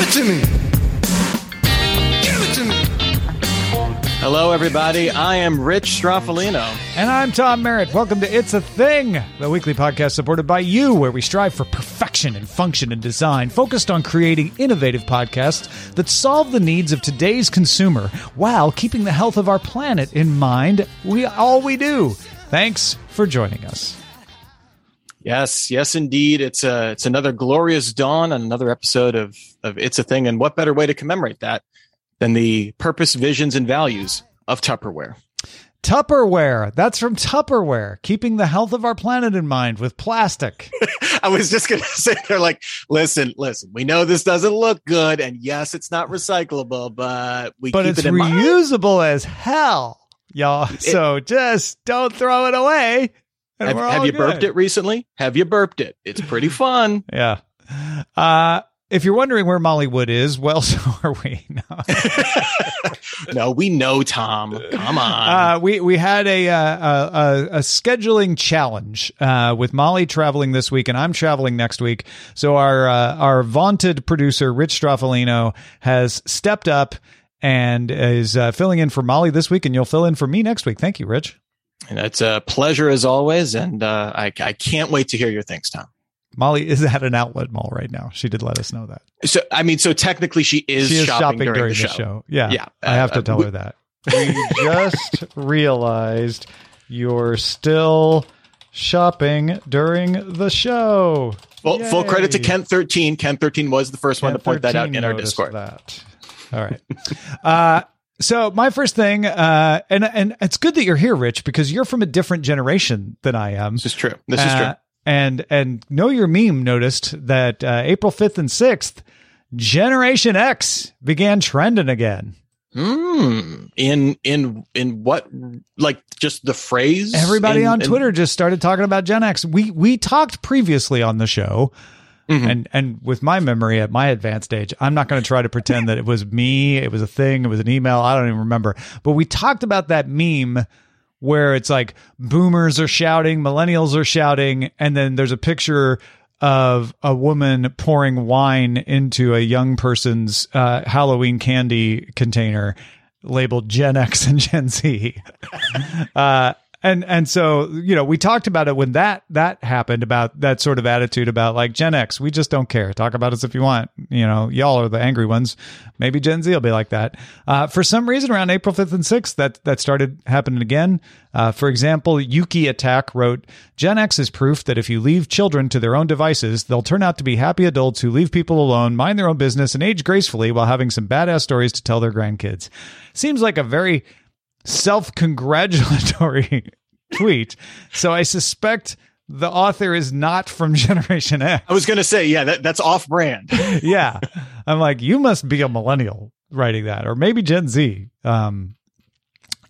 Give it to me. Give it to me. Hello, everybody. I am Rich Stroffolino. And I'm Tom Merritt. Welcome to It's a Thing, the weekly podcast supported by you, where we strive for perfection in function and design, focused on creating innovative podcasts that solve the needs of today's consumer while keeping the health of our planet in mind. We all we do. Thanks for joining us. Yes, yes, indeed. It's a it's another glorious dawn on another episode of of It's a Thing. And what better way to commemorate that than the purpose, visions, and values of Tupperware? Tupperware. That's from Tupperware, keeping the health of our planet in mind with plastic. I was just gonna say they're like, listen, listen. We know this doesn't look good, and yes, it's not recyclable, but we but keep it's it in mind. reusable as hell, y'all. So just don't throw it away. Have, have you good. burped it recently? Have you burped it? It's pretty fun. Yeah. Uh, if you're wondering where Molly Wood is, well, so are we. No. no, we know, Tom. Come on. Uh, we we had a, uh, a, a a scheduling challenge uh, with Molly traveling this week, and I'm traveling next week. So our uh, our vaunted producer Rich Stroffolino has stepped up and is uh, filling in for Molly this week, and you'll fill in for me next week. Thank you, Rich. And it's a pleasure as always, and uh, I, I can't wait to hear your things, Tom. Molly is at an outlet mall right now. She did let us know that. So, I mean, so technically, she is, she is shopping, shopping, during, the, show. Yeah, Yeah, I have to uh, tell we- her that. We just realized you're still shopping during the show. Full, full credit to Kent thirteen. Kent thirteen was the first one to point that out in our Discord. That. All right. uh, so my first thing, uh, and and it's good that you're here, Rich, because you're from a different generation than I am. This is true. This is Uh, true. And and know your meme noticed that uh, April fifth and sixth, Generation X began trending again. Hmm. In in in what? Like just the phrase? Everybody In- on in- Twitter just started talking about Gen X. We we talked previously on the show, Mhm. and and with my memory at my advanced age, I'm not going to try to pretend that it was me. It was a thing. It was an email. I don't even remember. But we talked about that meme where it's like boomers are shouting, millennials are shouting, and then there's a picture of a woman pouring wine into a young person's uh, Halloween candy container labeled Gen X and Gen Z. uh, and and so you know we talked about it when that that happened about that sort of attitude about like Gen X we just don't care. Talk about us if you want. You know y'all are the angry ones. Maybe Gen Z will be like that. Uh, for some reason around April 5th and 6th that that started happening again. Uh, for example Yuki Attack wrote Gen X is proof that if you leave children to their own devices they'll turn out to be happy adults who leave people alone mind their own business and age gracefully while having some badass stories to tell their grandkids. Seems like a very self-congratulatory tweet. So I suspect the author is not from Generation X. I was gonna say, yeah, that, that's off brand. yeah. I'm like, you must be a millennial writing that, or maybe Gen Z. Um,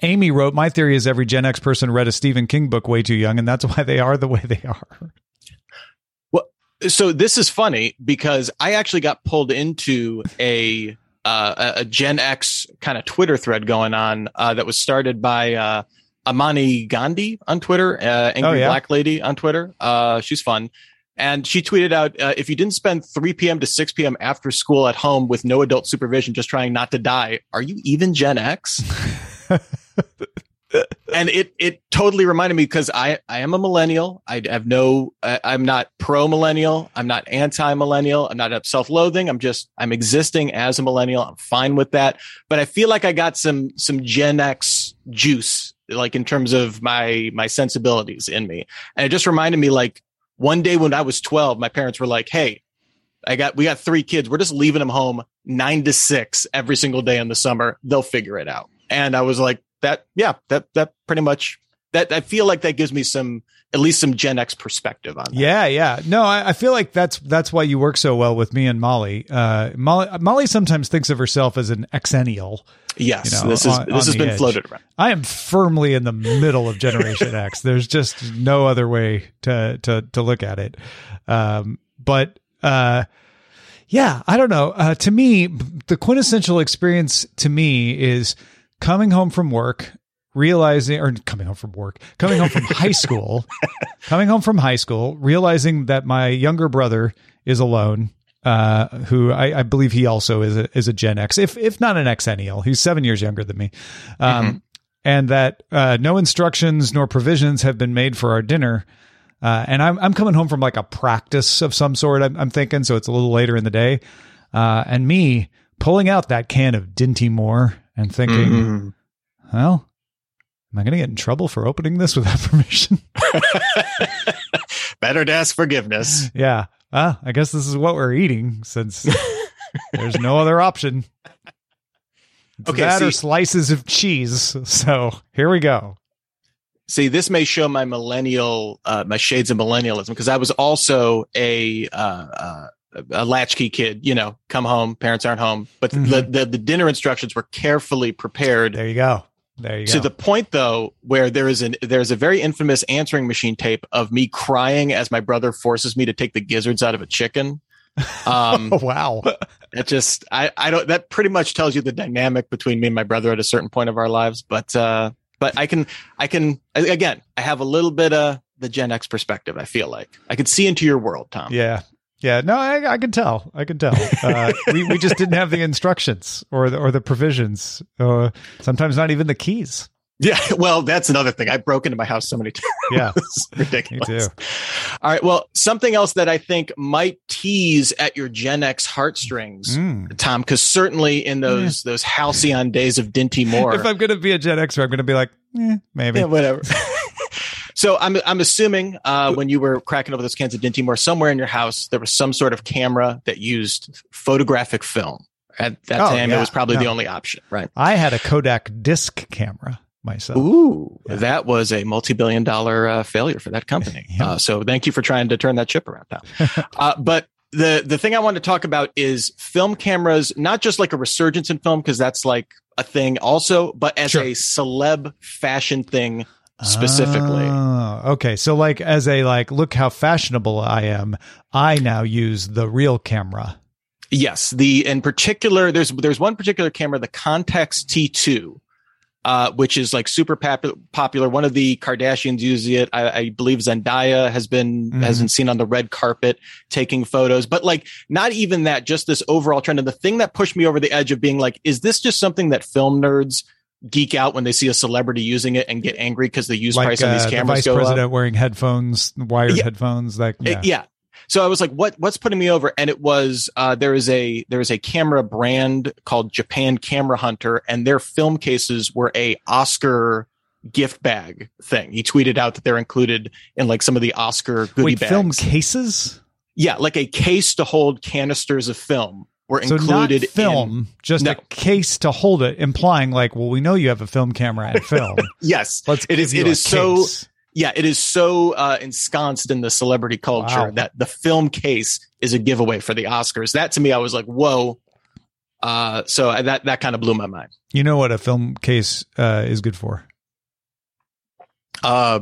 Amy wrote, My theory is every Gen X person read a Stephen King book way too young, and that's why they are the way they are. Well, so this is funny because I actually got pulled into a uh, a a Gen X kind of Twitter thread going on uh, that was started by uh, Imani Gandy on Twitter, uh, Angry Oh, yeah? Black Lady on Twitter. Uh, she's fun. And she tweeted out, uh, if you didn't spend 3 p.m. to 6 p.m. after school at home with no adult supervision, just trying not to die, are you even Gen X? and it it totally reminded me because I I am a millennial. I have no. I, I'm not pro millennial. I'm not anti millennial. I'm not up self loathing. I'm just I'm existing as a millennial. I'm fine with that. But I feel like I got some some Gen X juice, like in terms of my my sensibilities in me. And it just reminded me like one day when I was 12, my parents were like, "Hey." I got we got three kids. We're just leaving them home nine to six every single day in the summer. They'll figure it out. And I was like, that yeah, that that pretty much that I feel like that gives me some at least some Gen X perspective on that. Yeah, yeah. No, I, I feel like that's that's why you work so well with me and Molly. Uh, Molly, Molly sometimes thinks of herself as an Xennial. Yes, You know, this is on- this on has been edge. floated around. I am firmly in the middle of Generation X. There's just no other way to to to look at it. Um, but uh, yeah, I don't know. Uh, to me, the quintessential experience to me is coming home from work, realizing, or coming home from work, coming home from high school, coming home from high school, realizing that my younger brother is alone. Uh, who I, I believe he also is a, is a Gen X, if if not an Xennial. He's seven years younger than me, um, and that uh, no instructions nor provisions have been made for our dinner. Uh, and I'm I'm coming home from like a practice of some sort. I'm, I'm thinking, so it's a little later in the day, uh, and me pulling out that can of Dinty Moore and thinking, Mhm. well, am I going to get in trouble for opening this without permission? Better to ask forgiveness. yeah. Well, I guess this is what we're eating since there's no other option. It's Okay, that or slices of cheese. So here we go. See, this may show my millennial, uh, my shades of millennialism, because I was also a uh, uh, a latchkey kid. You know, come home, parents aren't home, but the, Mhm. the the dinner instructions were carefully prepared There you go. There you go. to the point though where there is an there's a very infamous answering machine tape of me crying as my brother forces me to take the gizzards out of a chicken um oh, wow. that just i i don't that pretty much tells you the dynamic between me and my brother at a certain point of our lives but uh but i can i can again i have a little bit of the gen x perspective i feel like i could see into your world tom Yeah. Yeah. No, I, I can tell. I can tell. Uh, we, we just didn't have the instructions or the, or the provisions. Uh, sometimes not even the keys. yeah well that's another thing i broke into my house so many times Yeah. It's ridiculous. All right. Well, something else that I think might tease at your Gen X heartstrings, Mm. Tom, because certainly in those those halcyon days of Dinty Moore, If I'm going to be a Gen Xer, I'm going to be like, eh, maybe. yeah, whatever. so I'm I'm assuming uh, when you were cracking over those cans of Dinty Moore, somewhere in your house there was some sort of camera that used photographic film. At that Oh, time, it was probably the only option, right? I had a Kodak disc camera myself. Ooh, Yeah. that was a multi-billion dollar uh, failure for that company. Yeah. Uh, so thank you for trying to turn that ship around now. uh, but the the thing I want to talk about is film cameras, not just like a resurgence in film because that's like a thing also, but as Sure. a celeb fashion thing specifically. Oh, okay. So like as a like look how fashionable I am, I now use the real camera. Yes, the in particular, there's there's one particular camera, the Contax T2, uh, which is like super pop- popular. One of the Kardashians use it. I, I believe Zendaya has been Mhm. has been seen on the red carpet taking photos. But like, not even that. Just this overall trend. And the thing that pushed me over the edge of being like, is this just something that film nerds geek out when they see a celebrity using it and get angry because the use Like price on uh, these the cameras vice go up? president wearing headphones, wired Yeah. headphones. Like Uh, yeah. yeah. So I was like, what, what's putting me over? And it was, uh, there is a, there is a camera brand called Japan Camera Hunter and their film cases were a Oscar gift bag thing. He tweeted out that they're included in like some of the Oscar goodie Wait, bags. film cases? yeah. Like a case to hold canisters of film were So included not film, just No. a case to hold it, implying like, well, we know you have a film camera and film. yes. Let's It is- it is so- Yeah. It is so, uh, ensconced in the celebrity culture Wow. that the film case is a giveaway for the Oscars. That to me, I was like, whoa. Uh, so I- that, that kind of blew my mind. You know what a film case uh, is good for? uh,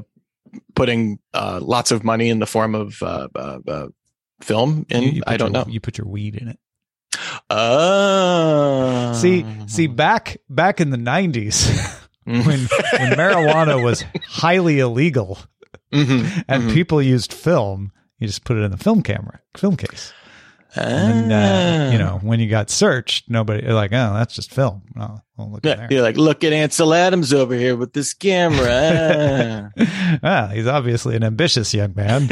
putting uh, lots of money in the form of uh, uh, uh, film. And you I don't your- know. You put your weed in it. Uh, See, see, back back in the nineties, Mhm. when when marijuana was highly illegal Mhm, and mhm. people used film, you just put it in the film camera, film case. And uh, you Ah. know, when you got searched, nobody like, oh, that's just film. Oh, well, look Yeah, in there. you're like, look at Ansel Adams over here with this camera. ah, he's obviously an ambitious young man,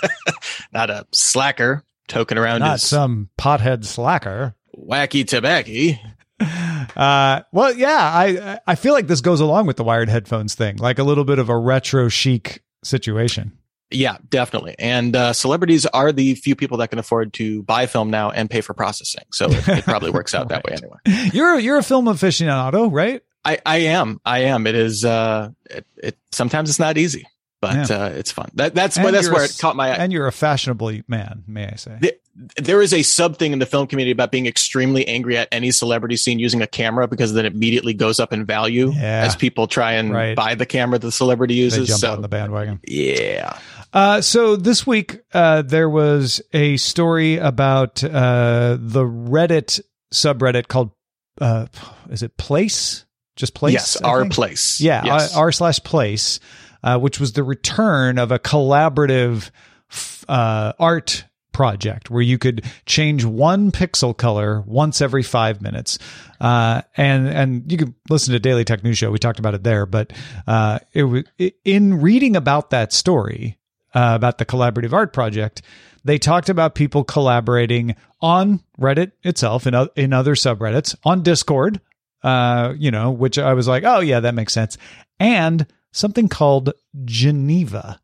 Not a slacker token around not some pothead slacker. wacky tobacco. Uh, well, yeah, I I feel like this goes along with the wired headphones thing, like a little bit of a retro chic situation. Yeah, definitely. And uh, celebrities are the few people that can afford to buy film now and pay for processing. So it, it probably works out that way anyway. You're you're a film aficionado, right? I, I am. I am. It is. Uh, it, it sometimes it's not easy. But Yeah. uh, it's fun. That, that's And but that's where it caught my eye. And you're a fashionable man, may I say? The- there is a sub thing in the film community about being extremely angry at any celebrity seen using a camera because then it immediately goes up in value Yeah. as people try and Right. buy the camera the celebrity They uses. jump so on the bandwagon. yeah, Uh, so this week, uh, there was a story about uh, the Reddit subreddit called uh, is it Place? Just Place? yes, I our think? place. Yeah, yes. r slash Place, uh, which was the return of a collaborative uh, art project where you could change one pixel color once every five minutes. Uh, and, and you could listen to Daily Tech News Show. We talked about it there, but, uh, it was in reading about that story, uh, about the collaborative art project, they talked about people collaborating on Reddit itself and in, in other subreddits on Discord, uh, you know, which I was like, oh yeah, that makes sense. And something called Geneva.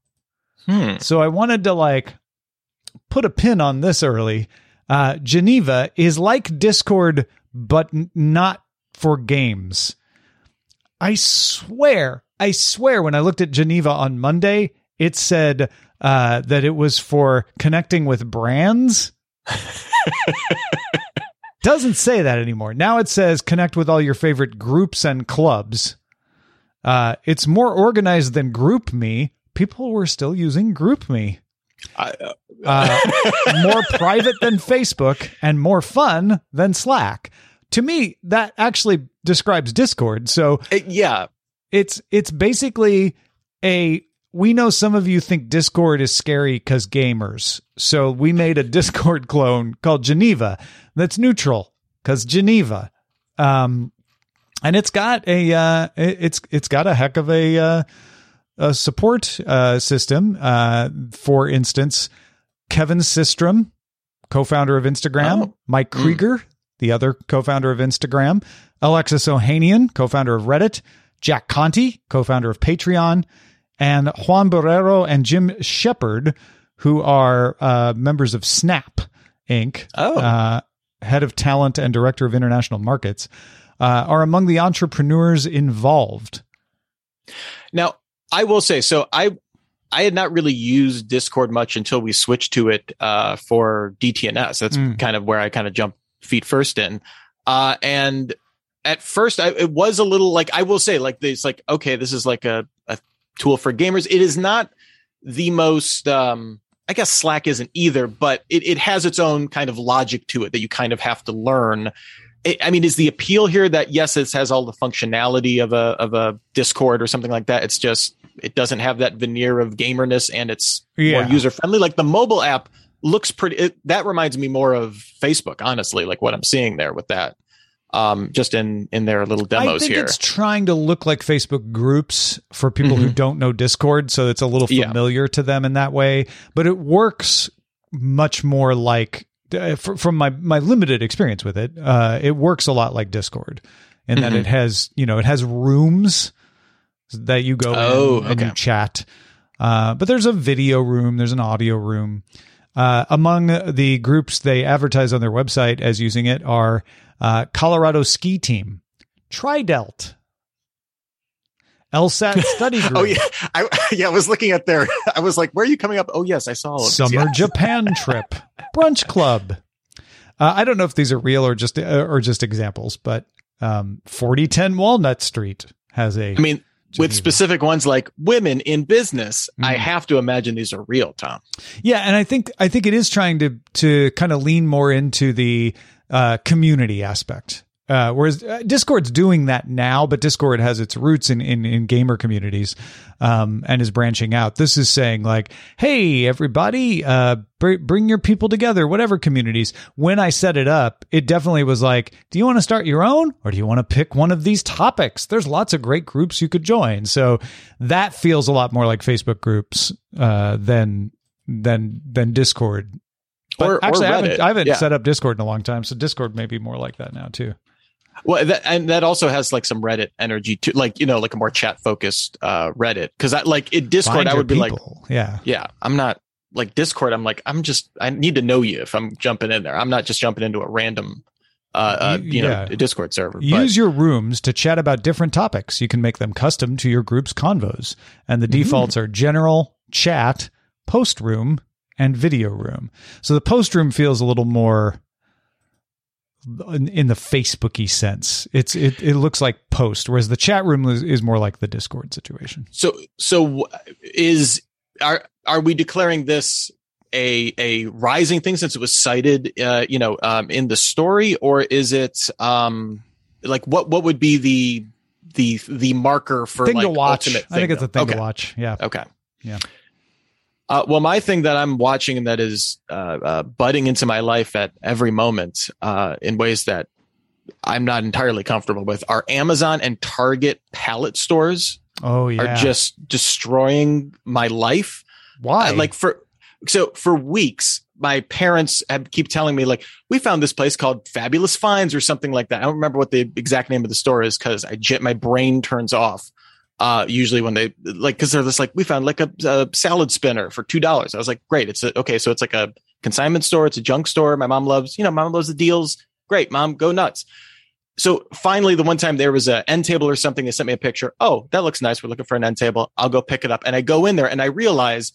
Hmm. So I wanted to like put a pin on this early. Uh, Geneva is like Discord, but n- not for games. I swear, I swear, when I looked at Geneva on Monday, it said uh, that it was for connecting with brands. Doesn't say that anymore. Now it says connect with all your favorite groups and clubs. Uh, it's more organized than GroupMe. People were still using GroupMe. I, Uh, more private than Facebook and more fun than Slack. To me, that actually describes Discord. So it- yeah, it's it's basically a we know some of you think Discord is scary because gamers. So we made a Discord clone called Geneva that's neutral because Geneva. Um, and it's got a uh, it's it's got a heck of a uh, a support uh, system. Uh, for instance, Kevin Systrom, co-founder of Instagram, Oh. Mike Krieger, the other co-founder of Instagram, Alexis Ohanian, co-founder of Reddit, Jack Conte, co-founder of Patreon, and Juan Barrero and Jim Shepard, who are uh, members of Snap Inc. Oh. Uh, head of talent and director of international markets, uh, are among the entrepreneurs involved. Now, I will say, so I I had not really used Discord much until we switched to it uh, for DTNS. That's Mm. kind of where I kind of jumped feet first in. Uh, and at first, I, it was a little like I will say, like it's like okay, this is like a, a tool for gamers. It is not the most. Um, I guess Slack isn't either, but it, it has its own kind of logic to it that you kind of have to learn. I mean, is the appeal here that yes, it has all the functionality of a of a Discord or something like that? It's just it doesn't have that veneer of gamerness and it's Yeah. more user friendly. Like the mobile app looks pretty. It, that reminds me more of Facebook, honestly. Like what I'm seeing there with that, um, just in in their little I demos think here. it's trying to look like Facebook groups for people who Mhm. don't know Discord, so it's a little Yeah. familiar to them in that way. But it works much more like, uh, fr- from my my limited experience with it, uh, it works a lot like Discord, in that Mhm. it has you know it has rooms that you go Oh, in and you chat. Uh, but there's a video room, there's an audio room. Uh, among the groups they advertise on their website as using it are uh, Colorado Ski Team, Tridelt, LSAT Study Group, Oh yeah, I yeah. I was looking at their. I was like, where are you coming up? Oh yes, I saw all of this. Summer Yeah. Japan Trip, Brunch Club. Uh, I don't know if these are real or just uh, or just examples, but um, 4010 Walnut Street has a. I mean, with specific ones like women in business, I Mhm. have to imagine these are real, Tom. Yeah, and I think I think it is trying to to kind of lean more into the uh, community aspect. Uh, whereas uh, Discord's doing that now, but Discord has its roots in in, in gamer communities, um, and is branching out. This is saying like, "Hey, everybody, uh, br- bring your people together, whatever communities." When I set it up, it definitely was like, "Do you want to start your own, or do you want to pick one of these topics?" There's lots of great groups you could join, so that feels a lot more like Facebook groups uh, than than than Discord. But Or- or actually, I haven't, I haven't Yeah. set up Discord in a long time, so Discord may be more like that now too. Well, that, and that also has like some Reddit energy too, like you know, like a more chat focused uh, Reddit. Because I like in Discord, Find I would be like, yeah, yeah, I'm not like Discord. I'm like, I'm just, I need to know you if I'm jumping in there. I'm not just jumping into a random uh, uh You- you know, Discord server. Use But, your rooms to chat about different topics. You can make them custom to your group's convos. And the defaults are general, chat, post room, and video room. So the post room feels a little more in, in the Facebooky sense. It's it, it looks like post, whereas the chat room is, is more like the Discord situation. so so is are are we declaring this a a rising thing since it was cited uh, you know um, in the story, or is it um like what what would be the the the marker for thing like to watch. I think it's a thing okay. to watch. Yeah. Okay. Yeah. Uh, well, my thing that I'm watching and that is uh, uh, budding into my life at every moment uh, in ways that I'm not entirely comfortable with are Amazon and Target pallet stores Oh yeah. are just destroying my life. why? Like for so for weeks, my parents have keep telling me like we found this place called Fabulous Finds or something like that. I don't remember what the exact name of the store is because I my brain turns off. Uh, usually when they like because they're just like we found like a, a salad spinner for two dollars. I was like, great. It's a, okay. So it's like a consignment store. It's a junk store. My mom loves you know, mom loves the deals. Great, mom, go nuts. So finally, the one time there was a end table or something, they sent me a picture. Oh, that looks nice. We're looking for an end table. I'll go pick it up. And I go in there and I realize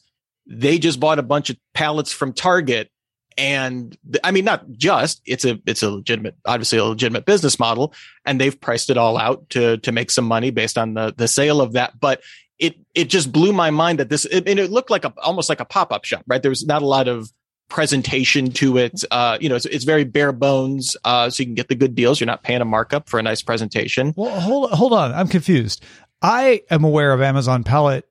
they just bought a bunch of pallets from Target. And I mean, not just it's a, it's a legitimate, obviously a legitimate business model and they've priced it all out to, to make some money based on the, the sale of that. But it, it just blew my mind that this, it, and it looked like a, almost like a pop-up shop, right? There was not a lot of presentation to it. Uh, you know, it's, it's very bare bones. Uh, so you can get the good deals. You're not paying a markup for a nice presentation. Well, hold hold on. I'm confused. I am aware of Amazon pallets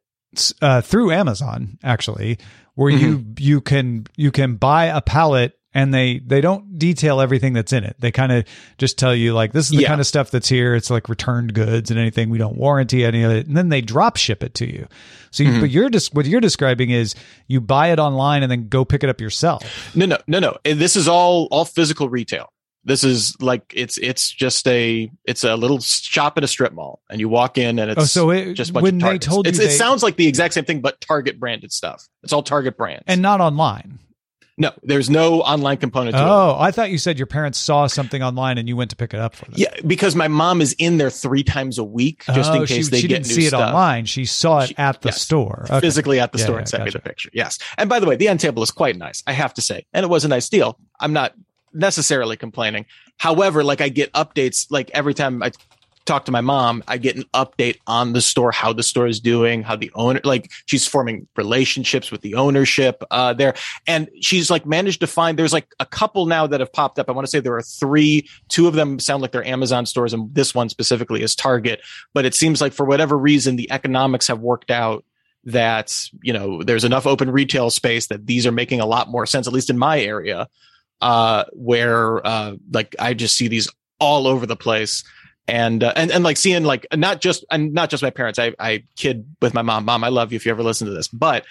uh, through Amazon actually, where you Mm-hmm. you can you can buy a pallet and they they don't detail everything that's in it. They kind of just tell you like this is the Yeah. kind of stuff that's here. It's like returned goods and anything we don't warranty any of it, and then they drop ship it to you. So, Mm-hmm. but you're just what you're describing is you buy it online and then go pick it up yourself. No, no, no, no. This is all all physical retail. This is like it's it's just a it's a little shop at a strip mall, and you walk in and it's Oh, so it, just a bunch when of they Targets. told you they, it sounds like the exact same thing, but Target branded stuff. It's all Target brand and not online. no, there's no online component to it. Oh, I thought you said your parents saw something online and you went to pick it up for them. Yeah, because my mom is in there three times a week just Oh, in case she, they she get didn't new see it stuff. online. She saw it She- at the yes. store. Okay. physically at the Yeah, store yeah, and sent me the picture. Yes. And by the way, the end table is quite nice. I have to say, and it was a nice deal. I'm not necessarily complaining. However, like I get updates, like every time I talk to my mom, I get an update on the store, how the store is doing, how the owner, like she's forming relationships with the ownership, uh, there. And she's like managed to find, there's like a couple now that have popped up. I want to say there are three, two of them sound like they're Amazon stores and this one specifically is Target. But it seems like for whatever reason, the economics have worked out that you know there's enough open retail space that these are making a lot more sense at least in my area uh where uh like i just see these all over the place. And uh, and and like seeing like not just and not just my parents. I i kid with my mom mom i love you if you ever listen to this. But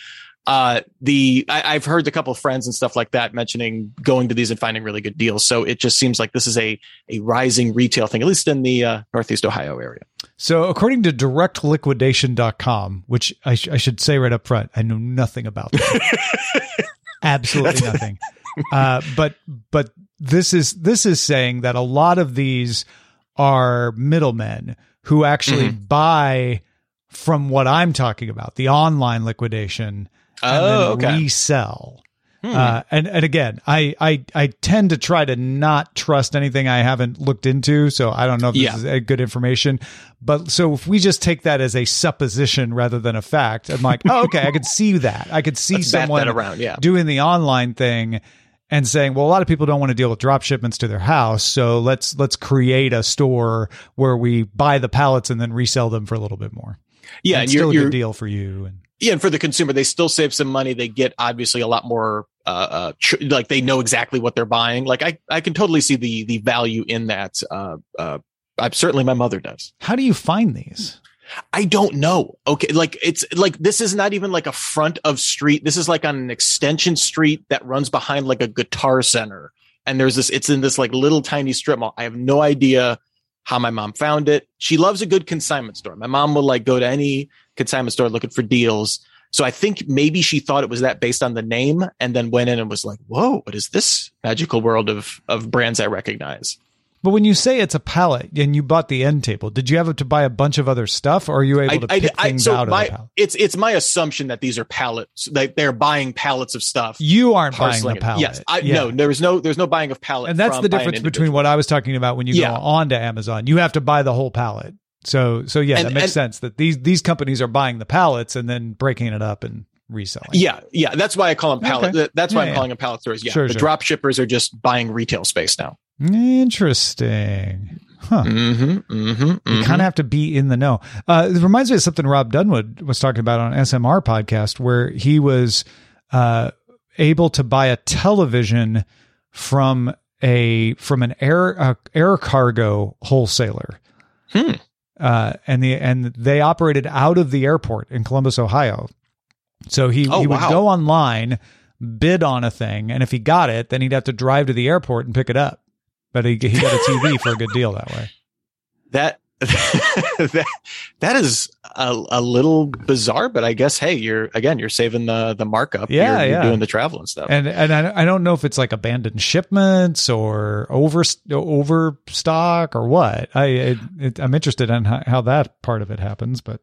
uh the I, i've heard a couple of friends and stuff like that mentioning going to these and finding really good deals. So it just seems like this is a a rising retail thing at least in the uh, northeast ohio area. So, according to directliquidation.com, which I, sh- I should say right up front, I know nothing about. Absolutely nothing. Uh, but but this is this is saying that a lot of these are middlemen who actually Mm-hmm. buy from what I'm talking about, the online liquidation, and Oh, then okay. resell. Hmm. Uh, and and again, I, I I tend to try to not trust anything I haven't looked into, so I don't know if this Yeah. is good information. But so if we just take that as a supposition rather than a fact, I'm like, oh, okay, I could see that. I could see Let's someone around yeah doing the online thing and saying, well, a lot of people don't want to deal with drop shipments to their house, so let's let's create a store where we buy the pallets and then resell them for a little bit more. yeah And and it's you're, still a you're good deal for you. And yeah, and for the consumer, they still save some money. They get obviously a lot more, uh, uh, tr- like they know exactly what they're buying. Like I, I can totally see the the value in that. Uh, uh, I certainly my mother does. how do you find these? I don't know. Okay, like it's like this is not even like a front of street. This is like on an extension street that runs behind like a guitar center. And there's this. It's in this like little tiny strip mall. I have no idea how my mom found it. She loves a good consignment store. My mom will like go to any consignment store looking for deals. So I think maybe she thought it was that based on the name and then went in and was like, whoa, what is this magical world of, of brands I recognize? But when you say it's a pallet and you bought the end table, did you have to buy a bunch of other stuff, or are you able to I, pick I, things so out my, of the pallet? it's it's my assumption that these are pallets. Like they're buying pallets of stuff. You aren't buying the pallet. Yes, I, Yeah. no, there was no there's no buying of pallet. and that's the difference between what I was talking about when you Yeah. go on to Amazon. You have to buy the whole pallet. So so yeah, And- that makes and- sense that these these companies are buying the pallets and then breaking it up and reselling. Yeah, yeah, that's why I call them pallet. Okay. That's why Yeah, I'm calling them pallet stores. Yeah, Sure, the sure. drop shippers are just buying retail space now. Interesting. Huh. Mm-hmm. Mm-hmm. You kind of have to be in the know. Uh, it reminds me of something Rob Dunwood was talking about on SMR podcast, where he was uh, able to buy a television from a from an air uh, air cargo wholesaler. Hmm. Uh, and the and they operated out of the airport in Columbus, Ohio. So he Oh, he would wow. go online, bid on a thing, and if he got it, then he'd have to drive to the airport and pick it up. But he he got a TV for a good deal that way. that that that is a, a little bizarre, but I guess hey, you're again you're saving the the markup. Yeah, you're, you're yeah. doing the travel and stuff. and and I, I don't know if it's like abandoned shipments or over overstock or what. I it, it, I'm interested in how, how that part of it happens, but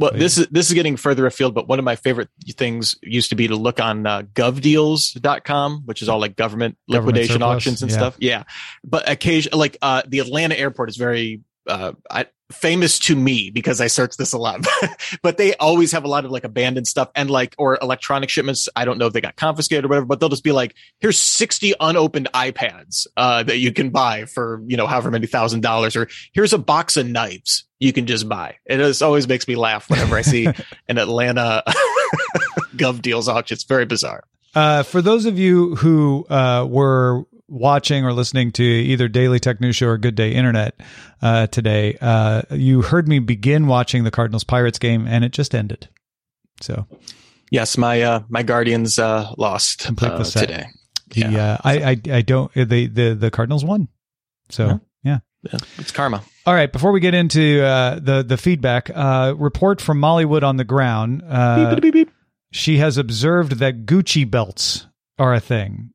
Well, this is this is getting further afield, but one of my favorite things used to be to look on uh, govdeals.com, which is all like government Government liquidation surplus, auctions and yeah. stuff. Yeah. But occasion like uh, the Atlanta airport is very uh, I, famous to me because I search this a lot. but they always have a lot of like abandoned stuff and like or electronic shipments. I don't know if they got confiscated or whatever, but they'll just be like, here's 60 unopened iPads uh, that you can buy for, you know, however many thousand dollars, or here's a box of knives you can just buy. It always makes me laugh whenever I see an Atlanta Gov Deals auction. It's very bizarre. Uh, for those of you who uh, were watching or listening to either Daily Tech News Show or Good Day Internet uh, today, uh, you heard me begin watching the Cardinals Pirates game, and it just ended. So Yes, my uh, my Guardians uh, lost uh, today. the Yeah. uh, I, I I don't the the the Cardinals won. So Yeah. Yeah. It's karma. All right. Before we get into uh, the the feedback, uh, report from Mollywood on the ground. Uh, Beep, beep, beep. she has observed that Gucci belts are a thing.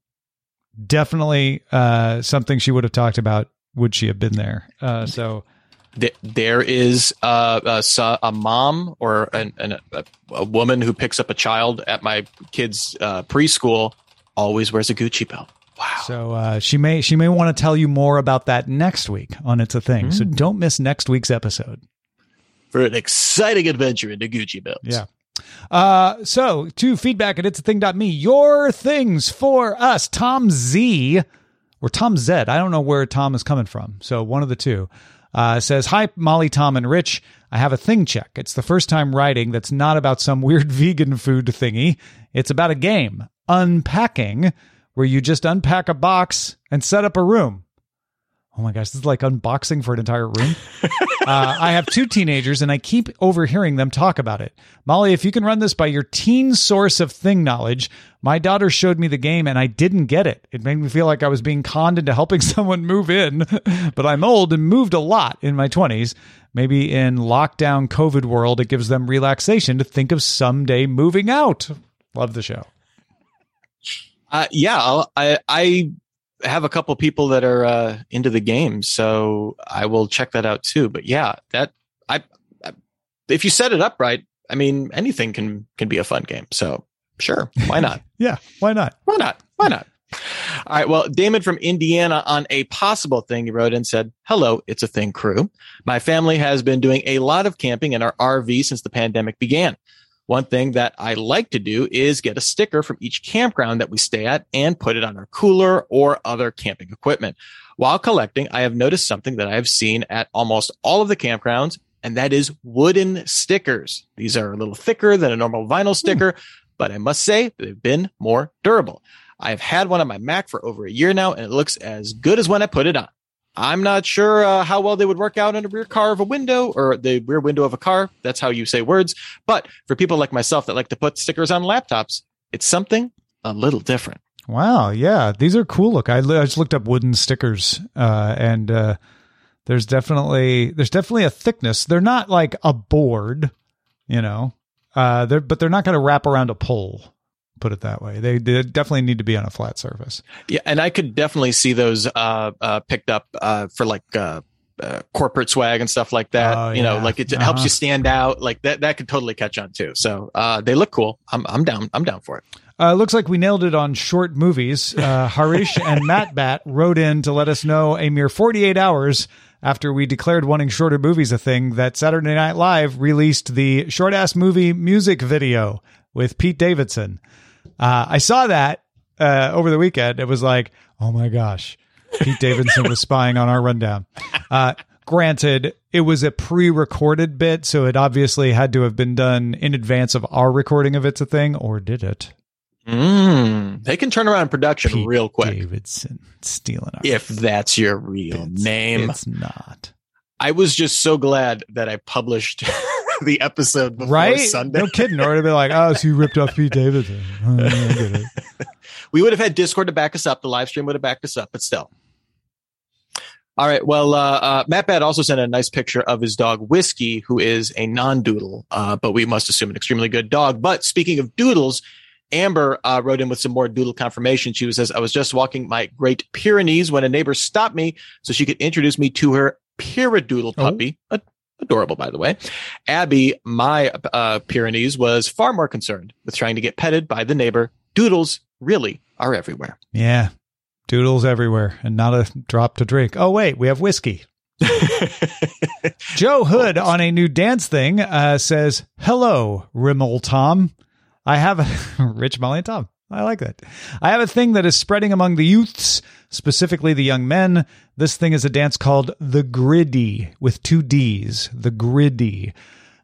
Definitely uh, something she would have talked about. Would she have been there? Uh, so there is uh, a, a mom or an, an, a, a woman who picks up a child at my kid's uh, preschool always wears a Gucci belt. Wow. so uh, she may she may want to tell you more about that next week on It's a Thing. So don't miss next week's episode. For an exciting adventure into Gucci belts. Yeah. Uh, so to feedback at it's a thing.me, your things for us, Tom Z or Tom Z. I don't know where Tom is coming from. So one of the two uh, says, Hi, Molly, Tom, and Rich. I have a thing check. It's the first time writing that's not about some weird vegan food thingy. It's about a game, Unpacking, where you just unpack a box and set up a room. Oh my gosh, this is like unboxing for an entire room. uh, I have two teenagers and I keep overhearing them talk about it. Molly, if you can run this by your teen source of thing knowledge, my daughter showed me the game and I didn't get it. It made me feel like I was being conned into helping someone move in, but I'm old and moved a lot in my 20s. Maybe in lockdown COVID world, it gives them relaxation to think of someday moving out. Love the show. Uh, yeah, I'll, I I have a couple people that are uh, into the game, so I will check that out too. But yeah, that I, I if you set it up right, I mean anything can can be a fun game. So sure, why not? Yeah, why not? Why not? Why not? All right. Well, Damon from Indiana on a possible thing, he wrote and said, Hello, it's a thing crew. My family has been doing a lot of camping in our RV since the pandemic began. One thing that I like to do is get a sticker from each campground that we stay at and put it on our cooler or other camping equipment. While collecting, I have noticed something that I have seen at almost all of the campgrounds, and that is wooden stickers. These are a little thicker than a normal vinyl sticker, but I must say they've been more durable. I've had one on my Mac for over a year now, and it looks as good as when I put it on. I'm not sure uh, how well they would work out in a rear car of a window or the rear window of a car. That's how you say words. But for people like myself that like to put stickers on laptops, it's something a little different. Wow, yeah, these are cool. Look, I, I just looked up wooden stickers, uh, and uh, there's definitely there's definitely a thickness. They're not like a board, you know, uh, they're but they're not going to wrap around a pole. Put it that way. They, they definitely need to be on a flat surface. Yeah, and I could definitely see those uh, uh, picked up uh, for like uh, uh, corporate swag and stuff like that. Oh, you know, like it Uh-huh. helps you stand out. Like that, that could totally catch on too. So uh, they look cool. I'm, I'm down. I'm down for it. Uh, looks like we nailed it on short movies. Uh, Harish and Matt Bat wrote in to let us know a mere 48 hours after we declared wanting shorter movies a thing that Saturday Night Live released the short ass movie music video with Pete Davidson. Uh, I saw that uh, over the weekend. It was like, oh my gosh, Pete Davidson was spying on our rundown. Uh, granted, it was a pre-recorded bit, so it obviously had to have been done in advance of our recording of It's a Thing, or did it? Mm, they can turn around production Pete real quick Davidson stealing our if that's your real It's- name. It's not. I was just so glad that I published the episode before Right? Sunday. No kidding. Or it'd be like, oh, so you ripped off Pete Davidson. Oh, I get it. We would have had Discord to back us up. The live stream would have backed us up, but still. All right. Well, uh, uh, Matt Bad also sent a nice picture of his dog Whiskey, who is a non-doodle, uh, but we must assume an extremely good dog. But speaking of doodles, Amber uh, wrote in with some more doodle confirmation. She says, "I was just walking my Great Pyrenees when a neighbor stopped me so she could introduce me to her Pyredoodle Oh. puppy." Ad- Adorable, by the way. Abby, my uh, Pyrenees, was far more concerned with trying to get petted by the neighbor. Doodles really are everywhere. Yeah. Doodles everywhere and not a drop to drink. Oh, wait, we have whiskey. Joe Hood on a new dance thing uh, says, Hello, Rimmel Tom. I have a Rich Molly and Tom. I like that. I have a thing that is spreading among the youths, specifically the young men. This thing is a dance called the Griddy with two D's. The Griddy.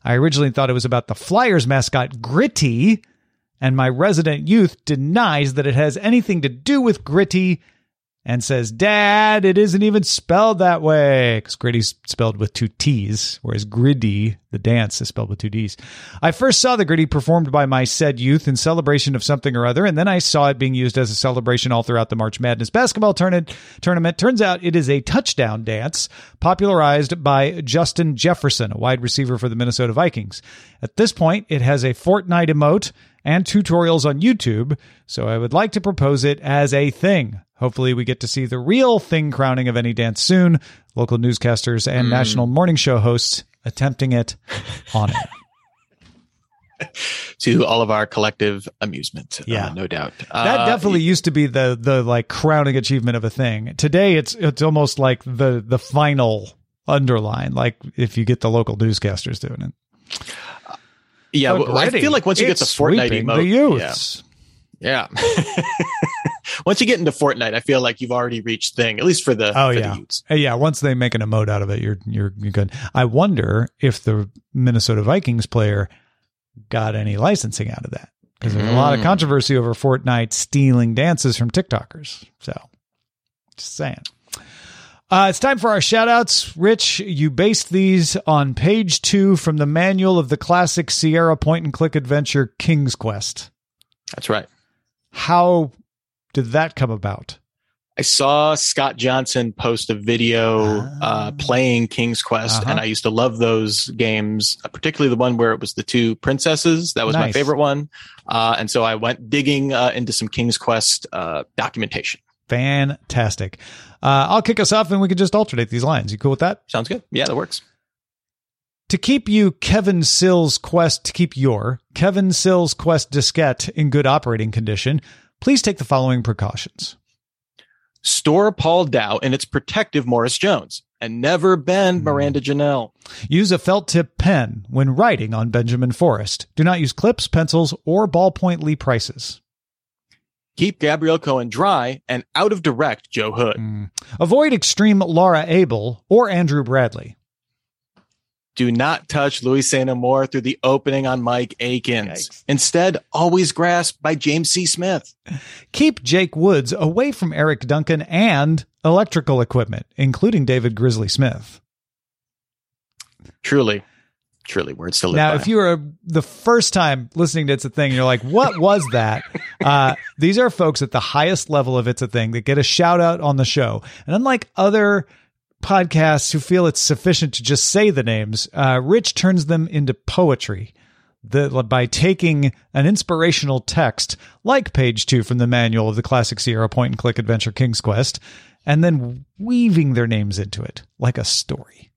I originally thought it was about the Flyers mascot Gritty, and my resident youth denies that it has anything to do with Gritty and says, Dad, it isn't even spelled that way. Because Gritty's spelled with two T's, whereas Griddy, the dance, is spelled with two D's. I first saw the Gritty performed by my said youth in celebration of something or other, and then I saw it being used as a celebration all throughout the March Madness basketball. Tournament turns out it is a touchdown dance popularized by Justin Jefferson, a wide receiver for the Minnesota Vikings. At this point, it has a Fortnite emote and tutorials on YouTube, so I would like to propose it as a thing. Hopefully, we get to see the real thing crowning of any dance soon. Local newscasters and national morning show hosts attempting it on it. to all of our collective amusement. Yeah. uh, no doubt. That Uh, definitely used to be the the like crowning achievement of a thing. Today, it's it's almost like the the final underline. Like if you get the local newscasters doing it. yeah. But well, I feel like once you get the Fortnite sweeping emote, the youths. yeah. Yeah. once you get into Fortnite, I feel like you've already reached thing, at least for the Oh for yeah, the yeah. Once they make an emote out of it, you're you're you're good. I wonder if the Minnesota Vikings player got any licensing out of that because there's a lot of Mm. controversy over Fortnite stealing dances from TikTokers. So, just saying. Uh, it's time for our shout outs. Rich, you based these on page two from the manual of the classic Sierra point and click adventure King's Quest. That's right. How did that come about? I saw Scott Johnson post a video uh, Ah. playing King's Quest, Uh-huh. and I used to love those games, uh, particularly the one where it was the two princesses. That was my favorite one. Uh, and so I went digging uh, into some King's Quest uh, documentation. Fantastic. Uh, I'll kick us off and we can just alternate these lines. You cool with that? Sounds good. Yeah, that works. To keep you Kevin Sills Quest, to keep your Kevin Sills Quest diskette in good operating condition, please take the following precautions. Store Paul Dow in its protective Morris Jones, and never Hmm. bend Miranda Janelle. Use a felt tip pen when writing on Benjamin Forrest. Do not use clips, pencils, or ballpoint Lee prices. Keep Gabrielle Cohen dry and out of direct Joe Hood. Mm. Avoid extreme Laura Abel or Andrew Bradley. Do not touch Louis Saint Amour through the opening on Mike Akins. Yikes. Instead, always grasp by James C. Smith. Keep Jake Woods away from Eric Duncan and electrical equipment, including David Grizzly Smith. Truly, truly words to live Now, by. if you are the first time listening to It's a Thing, and you're like, what was that? Uh, these are folks at the highest level of It's a Thing that get a shout out on the show. And unlike other podcasts who feel it's sufficient to just say the names, uh, Rich turns them into poetry. the, by taking an inspirational text like page two from the manual of the classic Sierra point and click adventure King's Quest and then weaving their names into it like a story.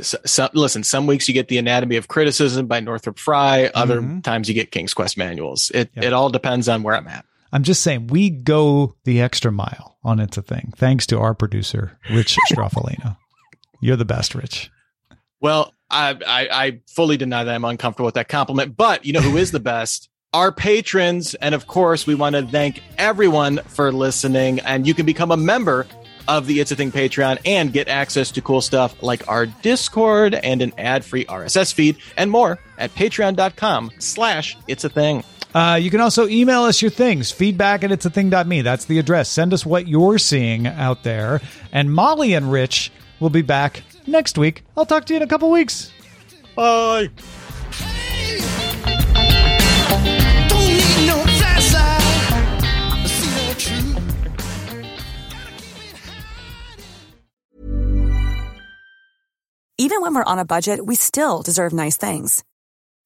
So, so, listen, some weeks you get the Anatomy of Criticism by Northrop Frye. Other mm-hmm. times you get King's Quest manuals. It yep. it all depends on where I'm at. I'm just saying we go the extra mile on It's a Thing, thanks to our producer, Rich Stroffolino. You're the best, Rich. Well, I, I, I fully deny that I'm uncomfortable with that compliment, but you know who is the best? Our patrons. And of course, we want to thank everyone for listening. And you can become a member of the It's a Thing Patreon and get access to cool stuff like our Discord and an ad-free RSS feed and more at patreon.com slash it's a thing. Uh, you can also email us your things, feedback at it's a thing.me. That's the address. Send us what you're seeing out there. And Molly and Rich will be back next week. I'll talk to you in a couple weeks. Bye. Even when we're on a budget, we still deserve nice things.